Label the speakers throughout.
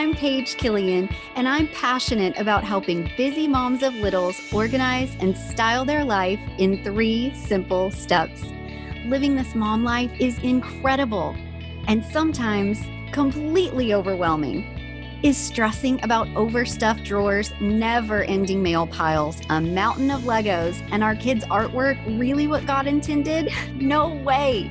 Speaker 1: I'm Paige Killian, and I'm passionate about helping busy moms of littles organize and style their life in three simple steps. Living this mom life is incredible and sometimes completely overwhelming. Is stressing about overstuffed drawers, never ending mail piles, a mountain of Legos, and our kids' artwork really what God intended? No way.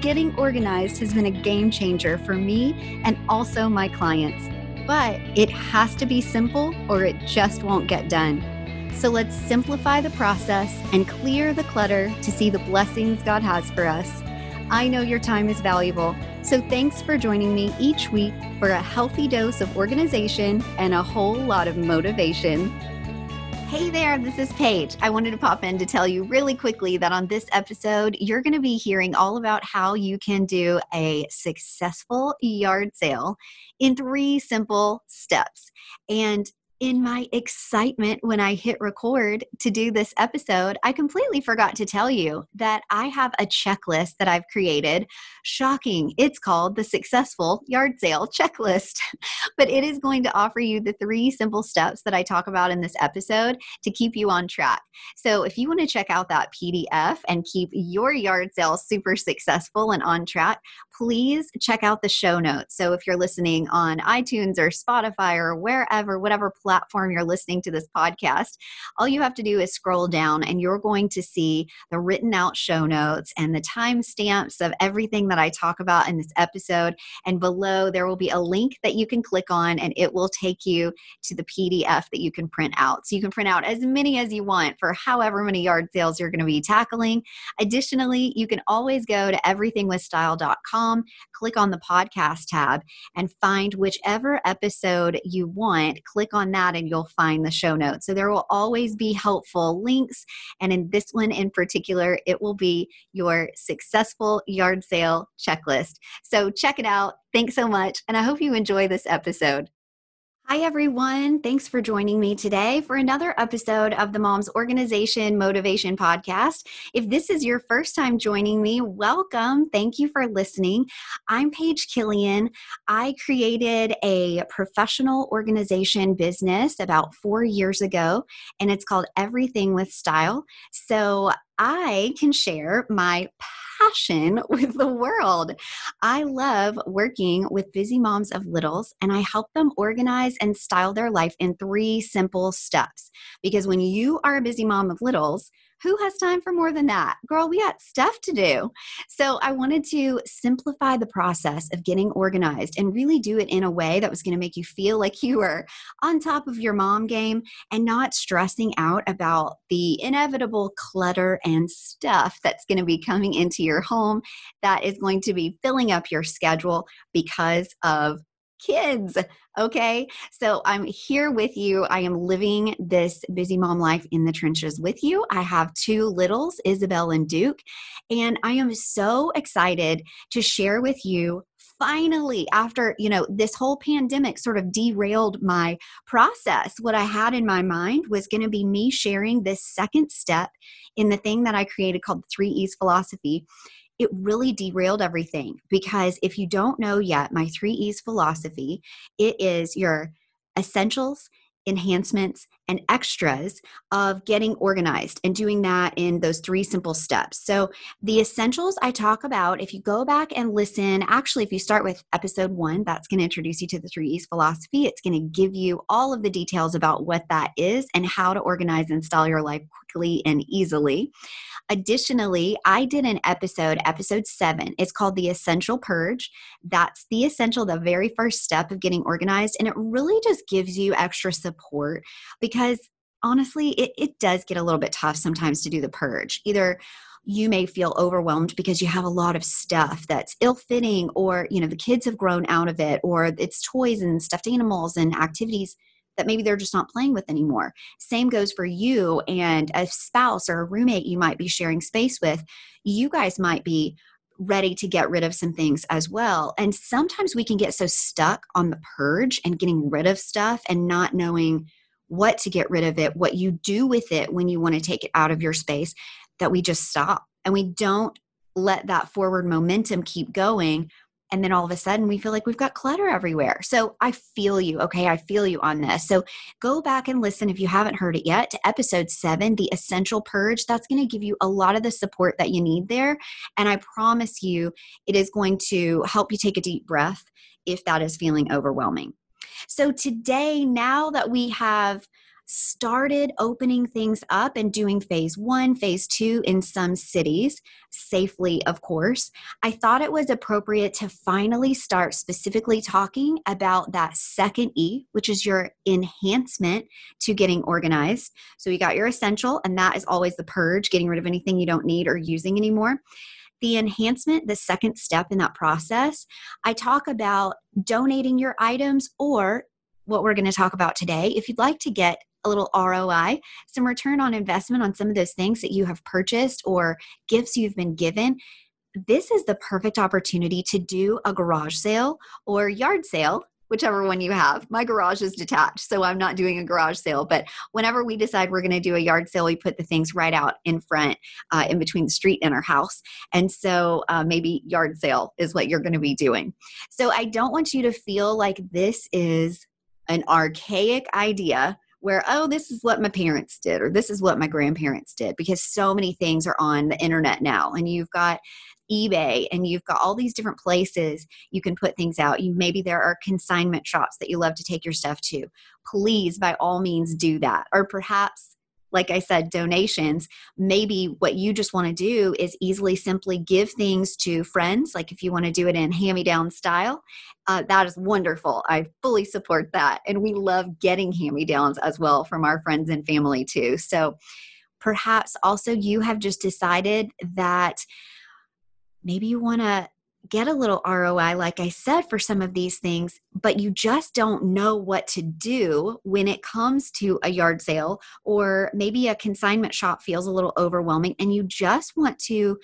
Speaker 1: Getting organized has been a game changer for me and also my clients. But it has to be simple or it just won't get done. So let's simplify the process and clear the clutter to see the blessings God has for us. I know your time is valuable, so thanks for joining me each week for a healthy dose of organization and a whole lot of motivation. Hey there, this is Paige. I wanted to pop in to tell you really quickly that on this episode, you're going to be hearing all about how you can do a successful yard sale in three simple steps. And in my excitement when I hit record to do this episode, I completely forgot to tell you that I have a checklist that I've created. Shocking. It's called the Successful Yard Sale Checklist. but it is going to offer you the three simple steps that I talk about in this episode to keep you on track. So if you want to check out that PDF and keep your yard sale super successful and on track, please check out the show notes. So if you're listening on iTunes or Spotify or wherever, whatever platform, you're listening to this podcast, all you have to do is scroll down and you're going to see the written out show notes and the timestamps of everything that I talk about in this episode. And below, there will be a link that you can click on and it will take you to the PDF that you can print out. So you can print out as many as you want for however many yard sales you're going to be tackling. Additionally, you can always go to everythingwithstyle.com, click on the podcast tab, and find whichever episode you want. Click on that and you'll find the show notes. So there will always be helpful links. And in this one in particular, it will be your successful yard sale checklist. So check it out. Thanks so much. And I hope you enjoy this episode. Hi, everyone. Thanks for joining me today for another episode of the Moms Organization Motivation Podcast. If this is your first time joining me, welcome. Thank you for listening. I'm Paige Killian. I created a professional organization business about four years ago, and it's called Everything with Style. So I can share my passion with the world. I love working with busy moms of littles and I help them organize and style their life in three simple steps. Because when you are a busy mom of littles, who has time for more than that? Girl, we got stuff to do. So I wanted to simplify the process of getting organized and really do it in a way that was going to make you feel like you were on top of your mom game and not stressing out about the inevitable clutter and stuff that's going to be coming into your home that is going to be filling up your schedule because of kids. Okay. So I'm here with you. I am living this busy mom life in the trenches with you. I have two littles, Isabel and Duke, and I am so excited to share with you finally after you know this whole pandemic sort of derailed my process what i had in my mind was going to be me sharing this second step in the thing that i created called the three e's philosophy it really derailed everything because if you don't know yet my three e's philosophy it is your essentials enhancements and extras of getting organized and doing that in those three simple steps. So, the essentials I talk about, if you go back and listen, actually, if you start with episode one, that's going to introduce you to the three E's philosophy. It's going to give you all of the details about what that is and how to organize and style your life quickly and easily. Additionally, I did an episode, episode seven. It's called The Essential Purge. That's the essential, the very first step of getting organized. And it really just gives you extra support because honestly, it, it does get a little bit tough sometimes to do the purge. Either you may feel overwhelmed because you have a lot of stuff that's ill-fitting or you know the kids have grown out of it or it's toys and stuffed animals and activities that maybe they're just not playing with anymore. Same goes for you and a spouse or a roommate you might be sharing space with. You guys might be ready to get rid of some things as well. And sometimes we can get so stuck on the purge and getting rid of stuff and not knowing what to get rid of it, what you do with it when you want to take it out of your space, that we just stop and we don't let that forward momentum keep going and then all of a sudden we feel like we've got clutter everywhere. So I feel you. Okay. I feel you on this. So go back and listen if you haven't heard it yet to episode seven, The Essential Purge. That's going to give you a lot of the support that you need there. And I promise you, it is going to help you take a deep breath if that is feeling overwhelming. So today, now that we have started opening things up and doing phase one, phase two in some cities, safely, of course, I thought it was appropriate to finally start specifically talking about that second E, which is your enhancement to getting organized. So you got your essential, and that is always the purge, getting rid of anything you don't need or using anymore the enhancement, the second step in that process, I talk about donating your items or what we're going to talk about today. If you'd like to get a little ROI, some return on investment on some of those things that you have purchased or gifts you've been given, this is the perfect opportunity to do a garage sale or yard sale whichever one you have. My garage is detached, so I'm not doing a garage sale. But whenever we decide we're going to do a yard sale, we put the things right out in front, uh, in between the street and our house. And so uh, maybe yard sale is what you're going to be doing. So I don't want you to feel like this is an archaic idea where oh this is what my parents did or this is what my grandparents did because so many things are on the internet now and you've got ebay and you've got all these different places you can put things out. You maybe there are consignment shops that you love to take your stuff to. Please by all means do that. Or perhaps like I said, donations, maybe what you just want to do is easily simply give things to friends. Like if you want to do it in hand me down style, uh, that is wonderful. I fully support that. And we love getting hand me downs as well from our friends and family too. So perhaps also you have just decided that maybe you want to get a little ROI, like I said, for some of these things, but you just don't know what to do when it comes to a yard sale or maybe a consignment shop feels a little overwhelming and you just want to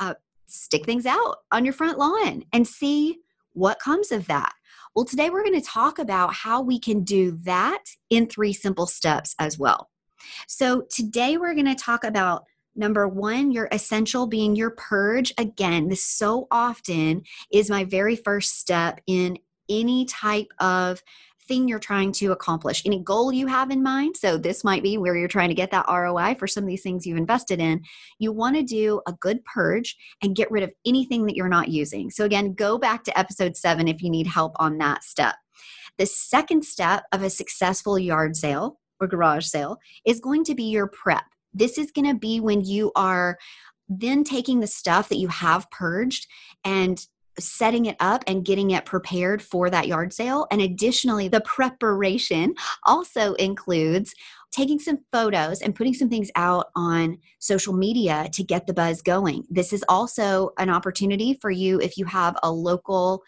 Speaker 1: uh, stick things out on your front lawn and see what comes of that. Well, today we're going to talk about how we can do that in three simple steps as well. So, today we're going to talk about Number one, your essential being your purge. Again, this so often is my very first step in any type of thing you're trying to accomplish, any goal you have in mind. So, this might be where you're trying to get that ROI for some of these things you've invested in. You want to do a good purge and get rid of anything that you're not using. So, again, go back to episode seven if you need help on that step. The second step of a successful yard sale or garage sale is going to be your prep. This is going to be when you are then taking the stuff that you have purged and setting it up and getting it prepared for that yard sale. And additionally, the preparation also includes taking some photos and putting some things out on social media to get the buzz going. This is also an opportunity for you if you have a local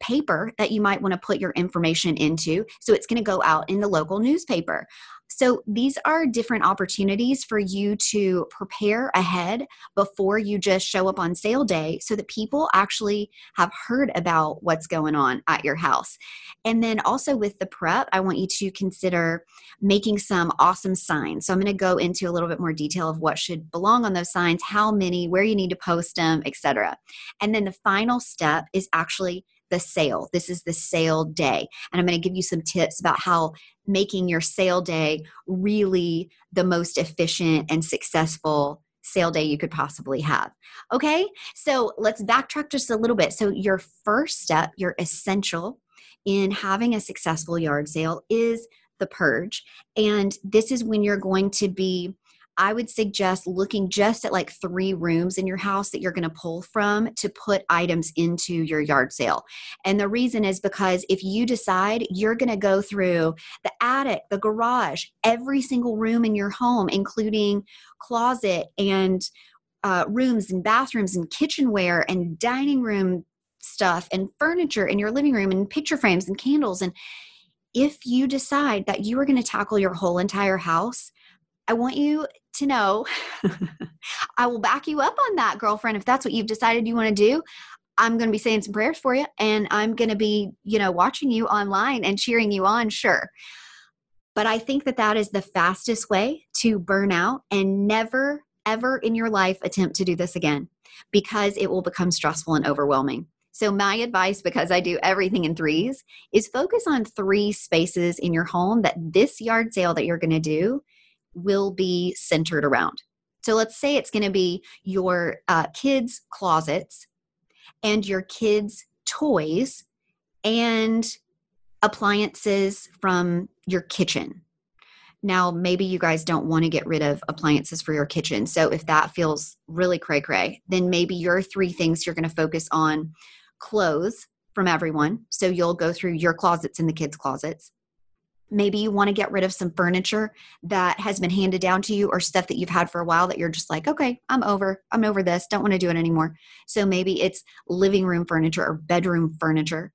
Speaker 1: paper that you might want to put your information into. So it's going to go out in the local newspaper. So these are different opportunities for you to prepare ahead before you just show up on sale day so that people actually have heard about what's going on at your house. And then also with the prep, I want you to consider making some awesome signs. So I'm going to go into a little bit more detail of what should belong on those signs, how many, where you need to post them, etc. And then the final step is actually the sale. This is the sale day. And I'm going to give you some tips about how making your sale day really the most efficient and successful sale day you could possibly have. Okay, so let's backtrack just a little bit. So, your first step, your essential in having a successful yard sale is the purge. And this is when you're going to be I would suggest looking just at like three rooms in your house that you're going to pull from to put items into your yard sale. And the reason is because if you decide you're going to go through the attic, the garage, every single room in your home, including closet and uh, rooms and bathrooms and kitchenware and dining room stuff and furniture in your living room and picture frames and candles and if you decide that you are going to tackle your whole entire house I want you to know I will back you up on that, girlfriend. If that's what you've decided you want to do, I'm going to be saying some prayers for you and I'm going to be, you know, watching you online and cheering you on, sure. But I think that that is the fastest way to burn out and never, ever in your life attempt to do this again because it will become stressful and overwhelming. So, my advice, because I do everything in threes, is focus on three spaces in your home that this yard sale that you're going to do will be centered around. So let's say it's going to be your uh, kids' closets and your kids' toys and appliances from your kitchen. Now, maybe you guys don't want to get rid of appliances for your kitchen. So if that feels really cray cray, then maybe your three things you're going to focus on clothes from everyone. So you'll go through your closets and the kids' closets maybe you want to get rid of some furniture that has been handed down to you or stuff that you've had for a while that you're just like okay i'm over i'm over this don't want to do it anymore. So maybe it's living room furniture or bedroom furniture.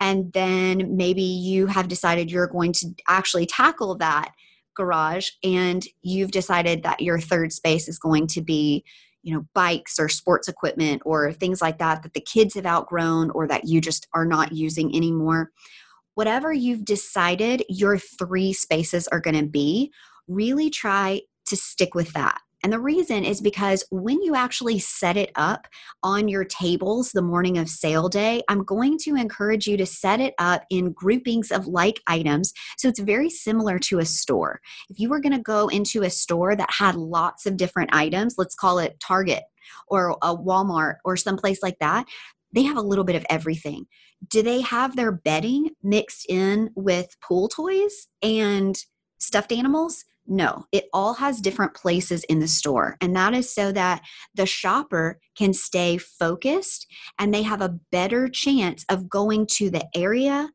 Speaker 1: And then maybe you have decided you're going to actually tackle that garage and you've decided that your third space is going to be you know bikes or sports equipment or things like that that the kids have outgrown or that you just are not using anymore whatever you've decided your three spaces are going to be, really try to stick with that. And the reason is because when you actually set it up on your tables the morning of sale day, I'm going to encourage you to set it up in groupings of like items. So it's very similar to a store. If you were going to go into a store that had lots of different items, let's call it Target or a Walmart or someplace like that, they have a little bit of everything. Do they have their bedding mixed in with pool toys and stuffed animals? No, it all has different places in the store. And that is so that the shopper can stay focused and they have a better chance of going to the area,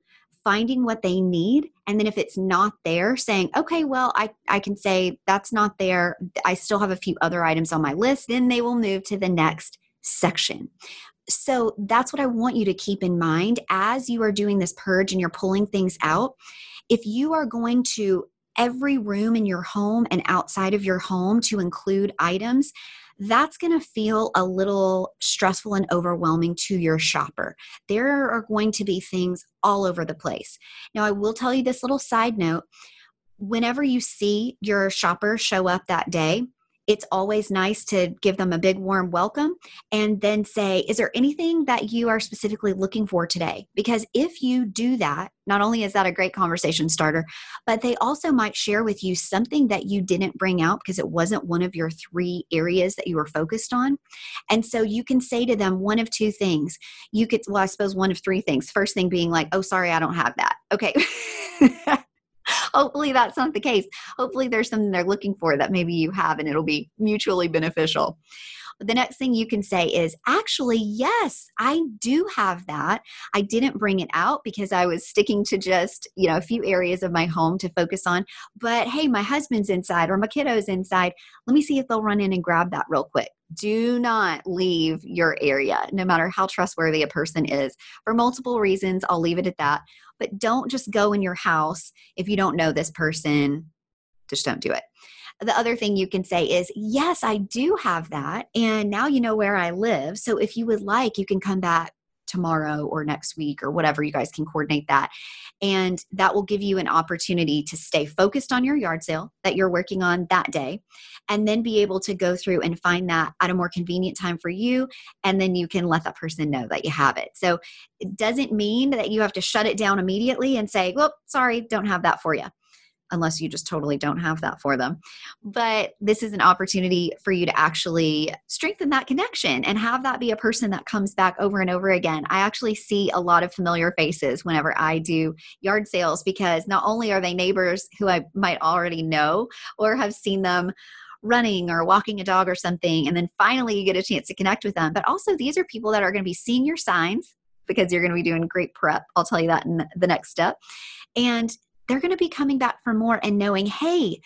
Speaker 1: finding what they need. And then if it's not there, saying, okay, well, I, I can say that's not there. I still have a few other items on my list. Then they will move to the next section so that's what I want you to keep in mind as you are doing this purge and you're pulling things out. If you are going to every room in your home and outside of your home to include items, that's going to feel a little stressful and overwhelming to your shopper. There are going to be things all over the place. Now, I will tell you this little side note whenever you see your shopper show up that day, it's always nice to give them a big warm welcome and then say, Is there anything that you are specifically looking for today? Because if you do that, not only is that a great conversation starter, but they also might share with you something that you didn't bring out because it wasn't one of your three areas that you were focused on. And so you can say to them one of two things. You could, well, I suppose one of three things. First thing being like, Oh, sorry, I don't have that. Okay. hopefully that's not the case. Hopefully there's something they're looking for that maybe you have and it'll be mutually beneficial. The next thing you can say is actually, yes, I do have that. I didn't bring it out because I was sticking to just, you know, a few areas of my home to focus on. But hey, my husband's inside or my kiddo's inside. Let me see if they'll run in and grab that real quick. Do not leave your area, no matter how trustworthy a person is. For multiple reasons, I'll leave it at that. But don't just go in your house if you don't know this person. Just don't do it the other thing you can say is, Yes, I do have that. And now you know where I live. So if you would like, you can come back tomorrow or next week or whatever you guys can coordinate that and that will give you an opportunity to stay focused on your yard sale that you're working on that day and then be able to go through and find that at a more convenient time for you and then you can let that person know that you have it so it doesn't mean that you have to shut it down immediately and say well sorry don't have that for you unless you just totally don't have that for them. But this is an opportunity for you to actually strengthen that connection and have that be a person that comes back over and over again. I actually see a lot of familiar faces whenever I do yard sales because not only are they neighbors who I might already know or have seen them running or walking a dog or something and then finally you get a chance to connect with them but also these are people that are going to be seeing your signs because you're going to be doing great prep i'll tell you that in the next step and they're going to be coming back for more and knowing, hey,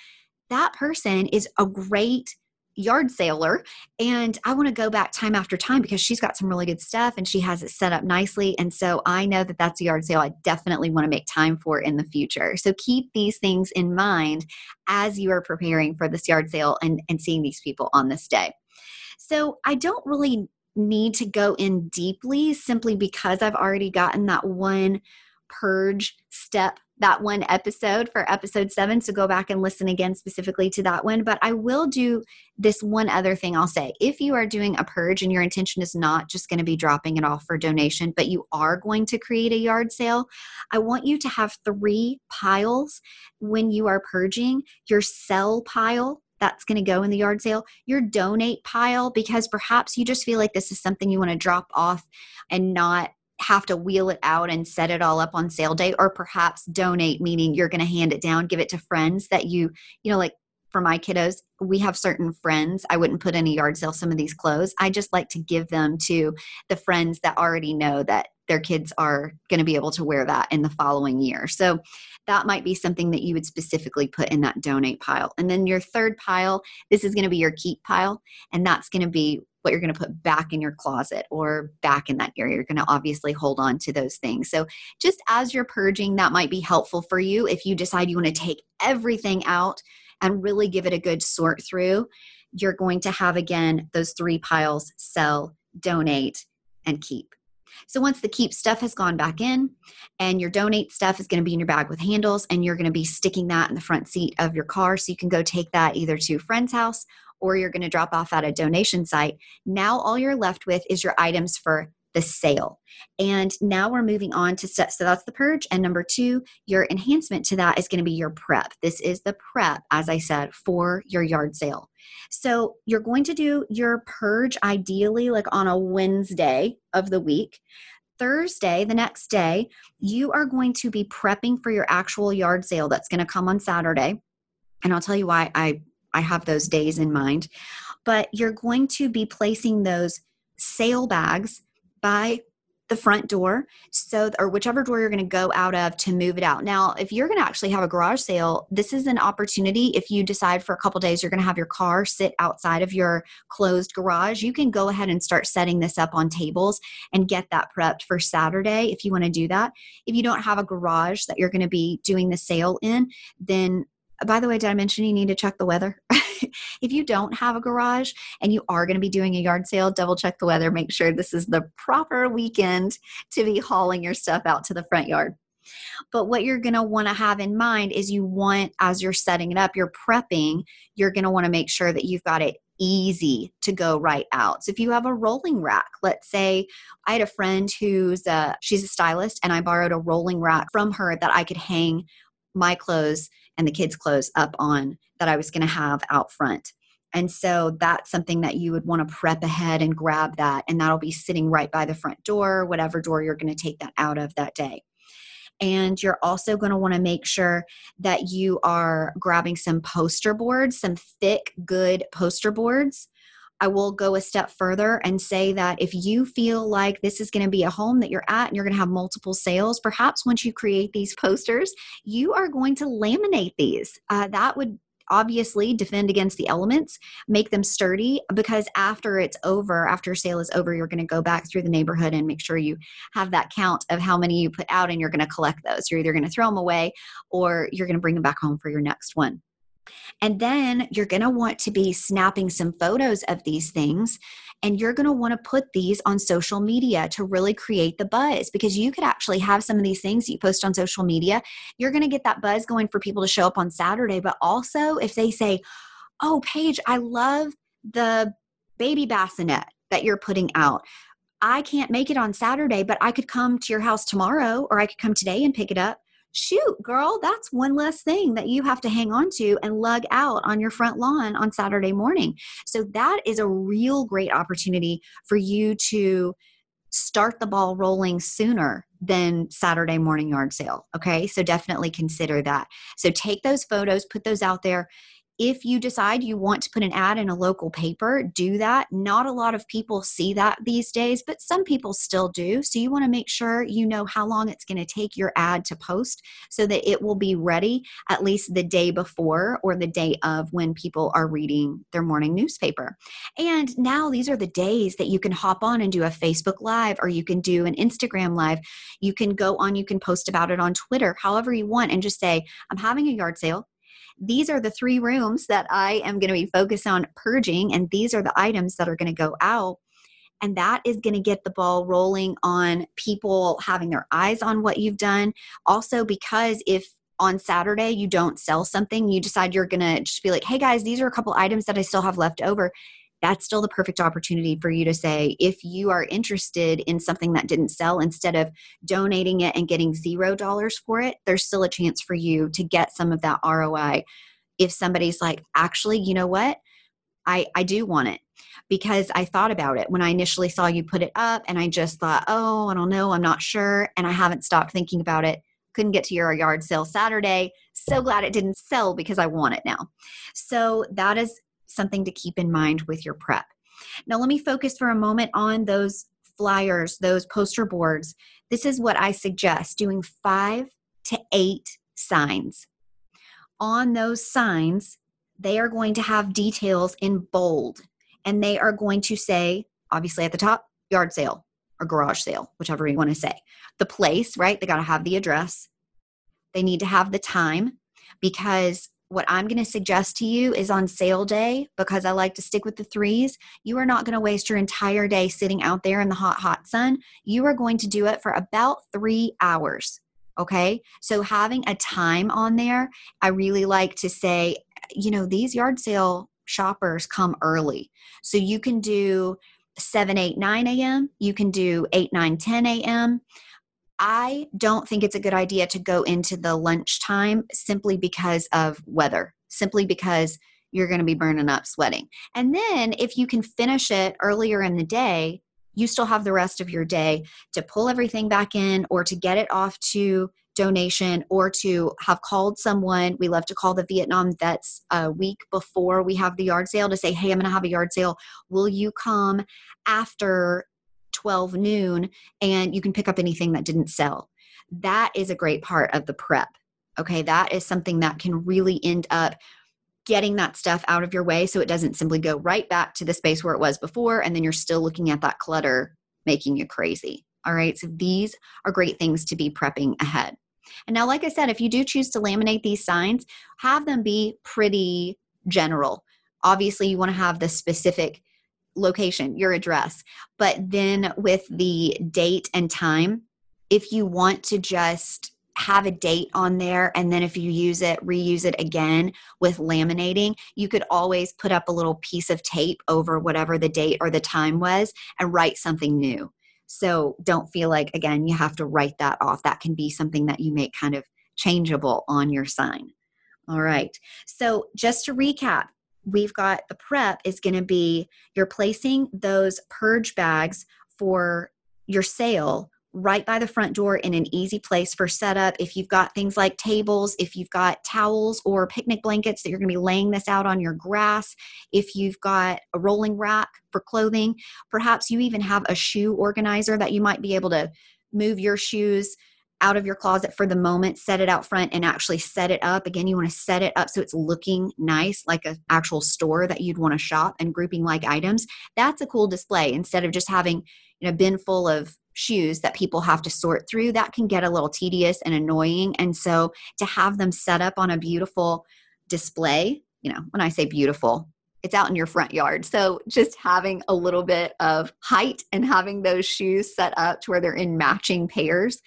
Speaker 1: that person is a great yard sailor and I want to go back time after time because she's got some really good stuff and she has it set up nicely and so I know that that's a yard sale I definitely want to make time for in the future. So keep these things in mind as you are preparing for this yard sale and and seeing these people on this day. So I don't really need to go in deeply simply because I've already gotten that one purge step that one episode for episode seven. So go back and listen again specifically to that one. But I will do this one other thing I'll say. If you are doing a purge and your intention is not just going to be dropping it off for donation, but you are going to create a yard sale, I want you to have three piles when you are purging your sell pile that's going to go in the yard sale, your donate pile, because perhaps you just feel like this is something you want to drop off and not have to wheel it out and set it all up on sale day or perhaps donate meaning you're going to hand it down give it to friends that you you know like for my kiddos we have certain friends. I wouldn't put in a yard sale some of these clothes. I just like to give them to the friends that already know that their kids are going to be able to wear that in the following year so that might be something that you would specifically put in that donate pile and then your third pile this is going to be your keep pile and that's going to be what you're going to put back in your closet or back in that area. You're going to obviously hold on to those things. So, just as you're purging, that might be helpful for you if you decide you want to take everything out and really give it a good sort through. You're going to have again those three piles sell, donate, and keep. So once the keep stuff has gone back in and your donate stuff is going to be in your bag with handles and you're going to be sticking that in the front seat of your car so you can go take that either to a friend's house or you're going to drop off at a donation site. Now, all you're left with is your items for the sale. And now we're moving on to step. So that's the purge. And number two, your enhancement to that is going to be your prep. This is the prep, as I said, for your yard sale. So you're going to do your purge ideally like on a Wednesday of the week. Thursday, the next day, you are going to be prepping for your actual yard sale that's going to come on Saturday. And I'll tell you why I I have those days in mind. But you're going to be placing those sale bags by the front door so or whichever door you're going to go out of to move it out. Now if you're going to actually have a garage sale this is an opportunity. If you decide for a couple days you're going to have your car sit outside of your closed garage you can go ahead and start setting this up on tables and get that prepped for saturday if you want to do that. If you don't have a garage that you're going to be doing the sale in then by the way, did I mention you need to check the weather? if you don't have a garage and you are going to be doing a yard sale, double check the weather. Make sure this is the proper weekend to be hauling your stuff out to the front yard. But what you're going to want to have in mind is you want, as you're setting it up, you're prepping, you're going to want to make sure that you've got it easy to go right out. So if you have a rolling rack, let's say I had a friend who's a she's a stylist and I borrowed a rolling rack from her that I could hang my clothes and the kids' clothes up on that I was going to have out front. And so that's something that you would want to prep ahead and grab that. And that'll be sitting right by the front door, whatever door you're going to take that out of that day. And you're also going to want to make sure that you are grabbing some poster boards, some thick, good poster boards I will go a step further and say that if you feel like this is going to be a home that you're at and you're going to have multiple sales, perhaps once you create these posters, you are going to laminate these. Uh, that would obviously defend against the elements make them sturdy because after it's over after sale is over you're going to go back through the neighborhood and make sure you have that count of how many you put out and you're going to collect those you're either going to throw them away or you're going to bring them back home for your next one and then you're going to want to be snapping some photos of these things. And you're going to want to put these on social media to really create the buzz because you could actually have some of these things you post on social media. You're going to get that buzz going for people to show up on Saturday. But also, if they say, Oh, Paige, I love the baby bassinet that you're putting out. I can't make it on Saturday, but I could come to your house tomorrow or I could come today and pick it up shoot, girl, that's one less thing that you have to hang on to and lug out on your front lawn on Saturday morning. So that is a real great opportunity for you to start the ball rolling sooner than Saturday morning yard sale. Okay. So definitely consider that. So take those photos, put those out there if you decide you want to put an ad in a local paper, do that. Not a lot of people see that these days, but some people still do. So you want to make sure you know how long it's going to take your ad to post so that it will be ready at least the day before or the day of when people are reading their morning newspaper. And now these are the days that you can hop on and do a Facebook Live or you can do an Instagram Live. You can go on, you can post about it on Twitter, however you want, and just say, I'm having a yard sale these are the three rooms that I am going to be focused on purging, and these are the items that are going to go out. And that is going to get the ball rolling on people having their eyes on what you've done. Also, because if on Saturday you don't sell something, you decide you're going to just be like, hey guys, these are a couple items that I still have left over that's still the perfect opportunity for you to say if you are interested in something that didn't sell instead of donating it and getting zero dollars for it there's still a chance for you to get some of that roi if somebody's like actually you know what? I i do want it. Because i thought about it when i initially saw you put it up and i just thought oh i don't know i'm not sure and i haven't stopped thinking about it. Couldn't get to your yard sale saturday. So glad it didn't sell because i want it now. So that is something to keep in mind with your prep. Now, let me focus for a moment on those flyers, those poster boards. This is what I suggest doing five to eight signs. On those signs, they are going to have details in bold and they are going to say, obviously at the top, yard sale or garage sale, whichever you want to say. The place, right? They got to have the address. They need to have the time because what I'm going to suggest to you is on sale day, because I like to stick with the threes, you are not going to waste your entire day sitting out there in the hot, hot sun. You are going to do it for about three hours. Okay. So having a time on there, I really like to say, you know, these yard sale shoppers come early. So you can do 7, 8, 9 a.m., you can do 8, 9, 10 a.m. I don't think it's a good idea to go into the lunchtime simply because of weather, simply because you're going to be burning up sweating. And then if you can finish it earlier in the day, you still have the rest of your day to pull everything back in or to get it off to donation or to have called someone. We love to call the Vietnam vets a week before we have the yard sale to say, Hey, I'm going to have a yard sale. Will you come after 12 noon and you can pick up anything that didn't sell. That is a great part of the prep. Okay, that is something that can really end up getting that stuff out of your way so it doesn't simply go right back to the space where it was before and then you're still looking at that clutter making you crazy. All right, so these are great things to be prepping ahead. And now, like I said, if you do choose to laminate these signs, have them be pretty general. Obviously, you want to have the specific location, your address. But then with the date and time, if you want to just have a date on there and then if you use it reuse it again with laminating you could always put up a little piece of tape over whatever the date or the time was and write something new. So don't feel like again you have to write that off. That can be something that you make kind of changeable on your sign. All right. So just to recap we've got the prep is going to be you're placing those purge bags for your sale right by the front door in an easy place for setup. If you've got things like tables, if you've got towels or picnic blankets that you're going to be laying this out on your grass, if you've got a rolling rack for clothing, perhaps you even have a shoe organizer that you might be able to move your shoes out of your closet for the moment, set it out front and actually set it up. Again, you want to set it up so it's looking nice, like an actual store that you'd want to shop and grouping like items. That's a cool display instead of just having you know, bin full of shoes that people have to sort through. That can get a little tedious and annoying. And so to have them set up on a beautiful display, you know, when I say beautiful, it's out in your front yard. So just having a little bit of height and having those shoes set up to where they're in matching pairs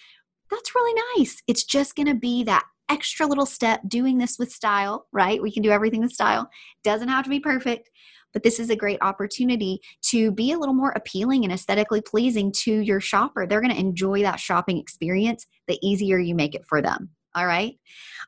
Speaker 1: that's really nice. It's just going to be that extra little step doing this with style, right? We can do everything with style. Doesn't have to be perfect, but this is a great opportunity to be a little more appealing and aesthetically pleasing to your shopper. They're going to enjoy that shopping experience the easier you make it for them. All right.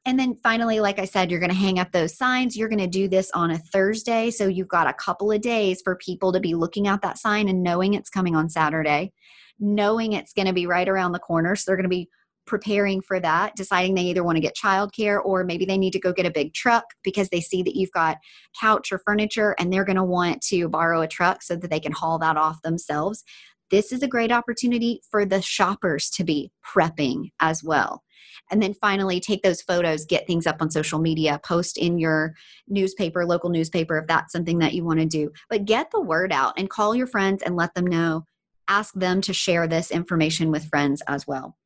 Speaker 1: And then finally, like I said, you're going to hang up those signs. You're going to do this on a Thursday. So you've got a couple of days for people to be looking at that sign and knowing it's coming on Saturday knowing it's going to be right around the corner. So they're going to be preparing for that, deciding they either want to get childcare or maybe they need to go get a big truck because they see that you've got couch or furniture and they're going to want to borrow a truck so that they can haul that off themselves. This is a great opportunity for the shoppers to be prepping as well. And then finally, take those photos, get things up on social media, post in your newspaper, local newspaper, if that's something that you want to do. But get the word out and call your friends and let them know ask them to share this information with friends as well.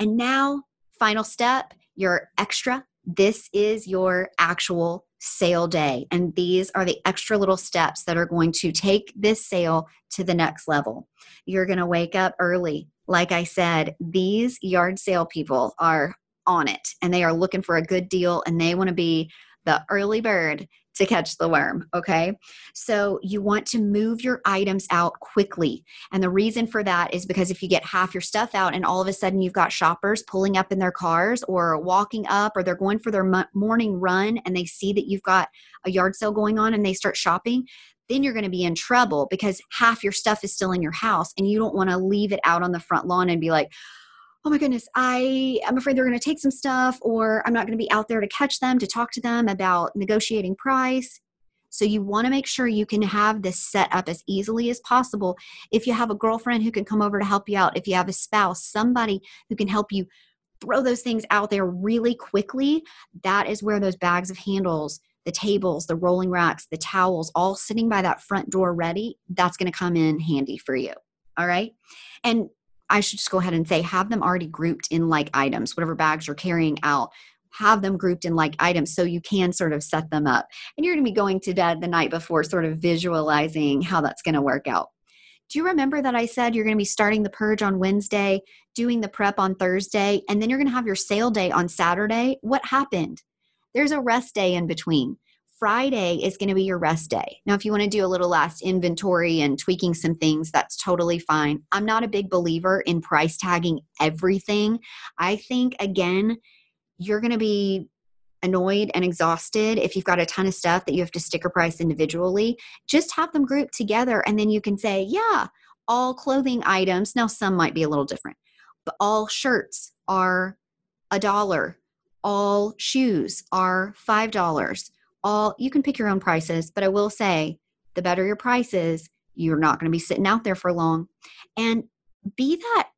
Speaker 1: And now, final step your extra. This is your actual sale day. And these are the extra little steps that are going to take this sale to the next level. You're going to wake up early. Like I said, these yard sale people are on it and they are looking for a good deal and they want to be the early bird to catch the worm. Okay. So you want to move your items out quickly. And the reason for that is because if you get half your stuff out and all of a sudden you've got shoppers pulling up in their cars or walking up or they're going for their morning run and they see that you've got a yard sale going on and they start shopping, then you're going to be in trouble because half your stuff is still in your house and you don't want to leave it out on the front lawn and be like, oh my goodness, I am afraid they're going to take some stuff, or I'm not going to be out there to catch them, to talk to them about negotiating price. So you want to make sure you can have this set up as easily as possible. If you have a girlfriend who can come over to help you out, if you have a spouse, somebody who can help you throw those things out there really quickly, that is where those bags of handles, the tables, the rolling racks, the towels, all sitting by that front door ready, that's going to come in handy for you. All right. And I should just go ahead and say have them already grouped in like items, whatever bags you're carrying out. Have them grouped in like items so you can sort of set them up. And you're going to be going to bed the night before, sort of visualizing how that's going to work out. Do you remember that I said you're going to be starting the purge on Wednesday, doing the prep on Thursday, and then you're going to have your sale day on Saturday? What happened? There's a rest day in between. Friday is going to be your rest day. Now, if you want to do a little last inventory and tweaking some things, that's totally fine. I'm not a big believer in price tagging everything. I think, again, you're going to be annoyed and exhausted if you've got a ton of stuff that you have to sticker price individually. Just have them grouped together and then you can say, yeah, all clothing items, now some might be a little different, but all shirts are a dollar. All shoes are $5 all you can pick your own prices, but I will say the better your prices, you're not going to be sitting out there for long. And be that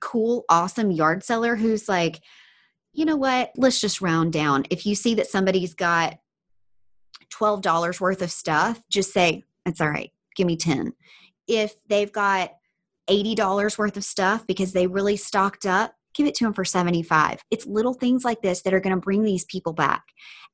Speaker 1: cool, awesome yard seller who's like, you know what, let's just round down. If you see that somebody's got $12 worth of stuff, just say, it's all right, give me 10. If they've got $80 worth of stuff because they really stocked up, give it to them for 75. It's little things like this that are going to bring these people back.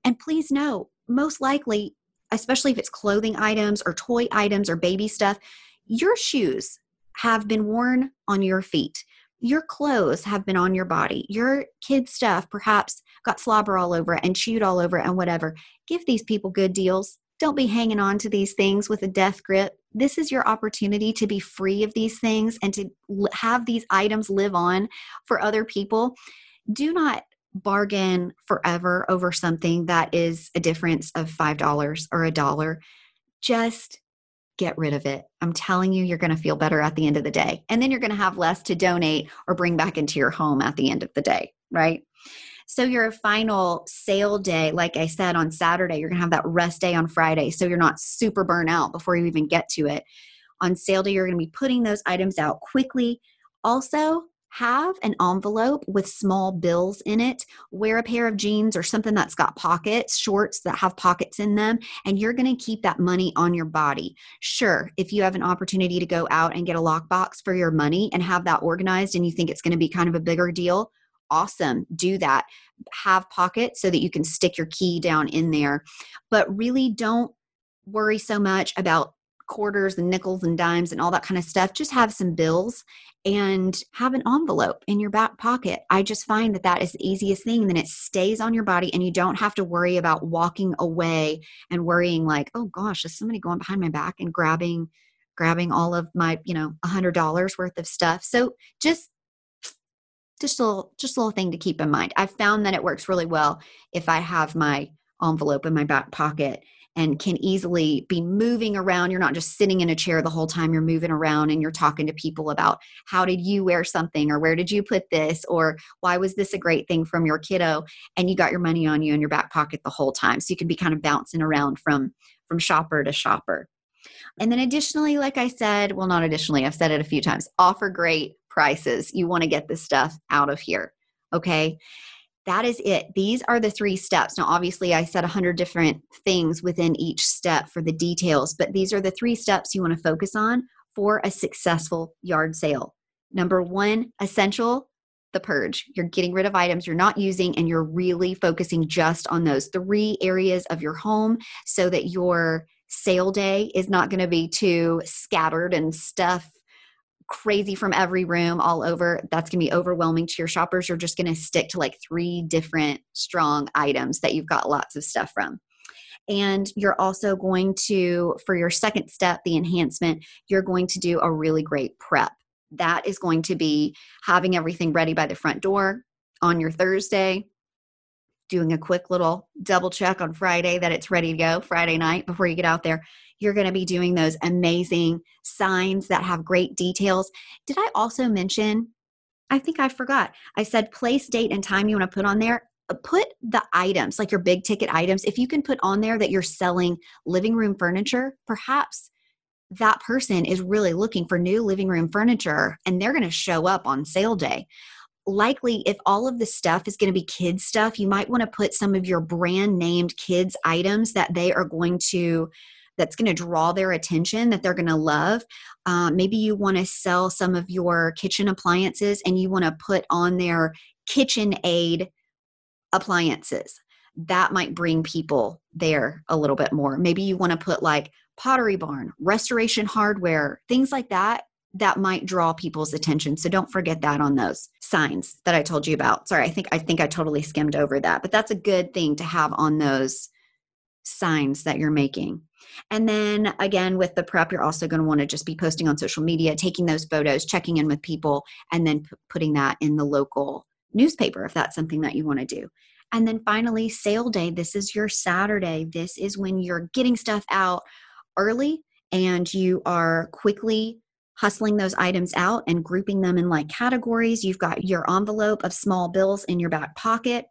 Speaker 1: And please know, most likely, especially if it's clothing items or toy items or baby stuff, your shoes have been worn on your feet. Your clothes have been on your body. Your kid stuff perhaps got slobber all over and chewed all over and whatever. Give these people good deals. Don't be hanging on to these things with a death grip. This is your opportunity to be free of these things and to have these items live on for other people. Do not bargain forever over something that is a difference of $5 or a dollar. Just get rid of it. I'm telling you, you're going to feel better at the end of the day. And then you're going to have less to donate or bring back into your home at the end of the day, right? So, your final sale day, like I said on Saturday, you're going to have that rest day on Friday. So, you're not super burnt out before you even get to it. On sale day, you're going to be putting those items out quickly. Also, have an envelope with small bills in it. Wear a pair of jeans or something that's got pockets, shorts that have pockets in them, and you're going to keep that money on your body. Sure, if you have an opportunity to go out and get a lockbox for your money and have that organized and you think it's going to be kind of a bigger deal, awesome. Do that. Have pockets so that you can stick your key down in there. But really don't worry so much about quarters and nickels and dimes and all that kind of stuff. Just have some bills and have an envelope in your back pocket. I just find that that is the easiest thing. Then it stays on your body and you don't have to worry about walking away and worrying like, oh gosh, is somebody going behind my back and grabbing grabbing all of my, you know, a hundred dollars worth of stuff. So just just a little just a little thing to keep in mind. I've found that it works really well if I have my envelope in my back pocket and can easily be moving around. You're not just sitting in a chair the whole time, you're moving around and you're talking to people about how did you wear something or where did you put this or why was this a great thing from your kiddo and you got your money on you in your back pocket the whole time. So you can be kind of bouncing around from from shopper to shopper. And then additionally, like I said, well not additionally, I've said it a few times, offer great prices. You want to get this stuff out of here. Okay? That is it. These are the three steps. Now, obviously, I said 100 different things within each step for the details, but these are the three steps you want to focus on for a successful yard sale. Number one, essential the purge. You're getting rid of items you're not using and you're really focusing just on those three areas of your home so that your sale day is not going to be too scattered and stuff crazy from every room all over that's going to be overwhelming to your shoppers. You're just going to stick to like three different strong items that you've got lots of stuff from. And you're also going to for your second step the enhancement you're going to do a really great prep. That is going to be having everything ready by the front door on your thursday doing a quick little double check on friday that it's ready to go friday night before you get out there you're going to be doing those amazing signs that have great details. Did I also mention? I think I forgot. I said place, date, and time you want to put on there. Uh, put the items, like your big ticket items, if you can put on there that you're selling living room furniture, perhaps that person is really looking for new living room furniture and they're going to show up on sale day likely if all of the stuff is going to be kids stuff you might want to put some of your brand named kids items that they are going to that's going to draw their attention that they're going to love. Uh, maybe you want to sell some of your kitchen appliances and you want to put on their KitchenAid appliances. That might bring people there a little bit more. Maybe you want to put like Pottery Barn, restoration hardware, things like that that might draw people's attention. So don't forget that on those signs that I told you about. Sorry, I think I think I totally skimmed over that, but that's a good thing to have on those signs that you're making. And then again, with the prep, you're also going to want to just be posting on social media, taking those photos, checking in with people, and then p- putting that in the local newspaper if that's something that you want to do. And then finally, sale day. This is your Saturday. This is when you're getting stuff out early and you are quickly hustling those items out and grouping them in like categories. You've got your envelope of small bills in your back pocket.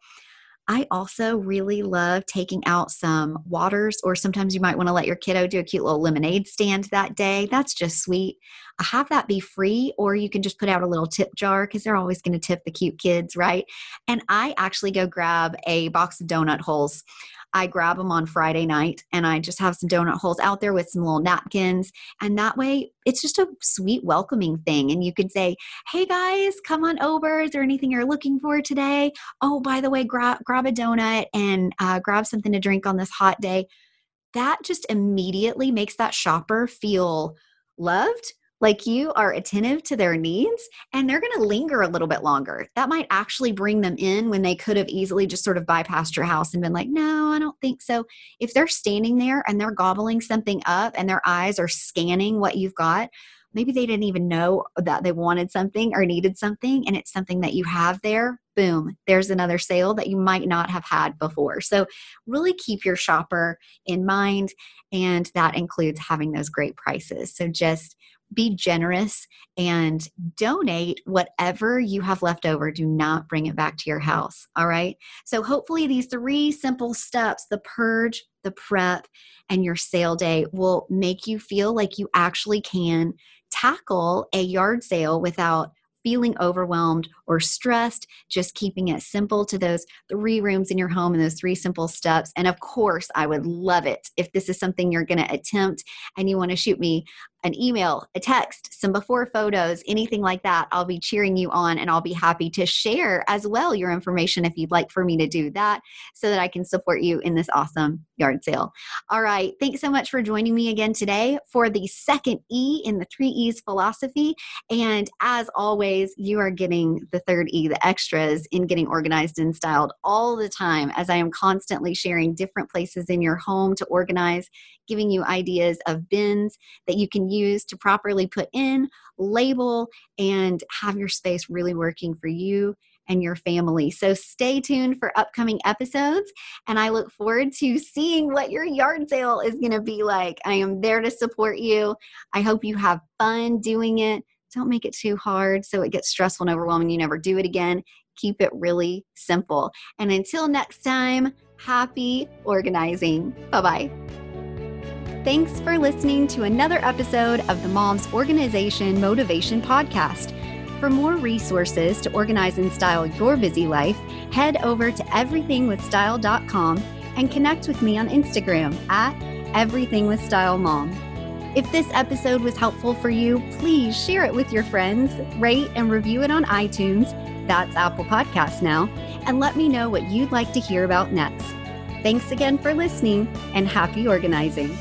Speaker 1: I also really love taking out some waters, or sometimes you might want to let your kiddo do a cute little lemonade stand that day. That's just sweet. I have that be free, or you can just put out a little tip jar because they're always going to tip the cute kids, right? And I actually go grab a box of donut holes. I grab them on Friday night and I just have some donut holes out there with some little napkins. And that way, it's just a sweet, welcoming thing. And you could say, Hey guys, come on over. Is there anything you're looking for today? Oh, by the way, grab, grab a donut and uh, grab something to drink on this hot day. That just immediately makes that shopper feel loved like you are attentive to their needs and they're going to linger a little bit longer. That might actually bring them in when they could have easily just sort of bypassed your house and been like, no, I don't think so. If they're standing there and they're gobbling something up and their eyes are scanning what you've got, maybe they didn't even know that they wanted something or needed something and it's something that you have there boom there's another sale that you might not have had before so really keep your shopper in mind and that includes having those great prices so just be generous and donate whatever you have left over. Do not bring it back to your house. All right. So, hopefully, these three simple steps the purge, the prep, and your sale day will make you feel like you actually can tackle a yard sale without feeling overwhelmed or stressed, just keeping it simple to those three rooms in your home and those three simple steps. And of course, I would love it if this is something you're going to attempt and you want to shoot me an email, a text, some before photos, anything like that, I'll be cheering you on and I'll be happy to share as well your information if you'd like for me to do that so that I can support you in this awesome yard sale. All right. Thanks so much for joining me again today for the second E in the three E's philosophy. And as always, you are getting the third E, the extras in getting organized and styled all the time as I am constantly sharing different places in your home to organize giving you ideas of bins that you can use to properly put in, label, and have your space really working for you and your family. So stay tuned for upcoming episodes, and I look forward to seeing what your yard sale is going to be like. I am there to support you. I hope you have fun doing it. Don't make it too hard so it gets stressful and overwhelming. You never do it again. Keep it really simple. And until next time, happy organizing. Bye bye. Thanks for listening to another episode of the Moms Organization Motivation Podcast. For more resources to organize and style your busy life, head over to everythingwithstyle.com and connect with me on Instagram at everythingwithstylemom. If this episode was helpful for you, please share it with your friends, rate and review it on iTunes, that's Apple Podcasts now, and let me know what you'd like to hear about next. Thanks again for listening and happy organizing.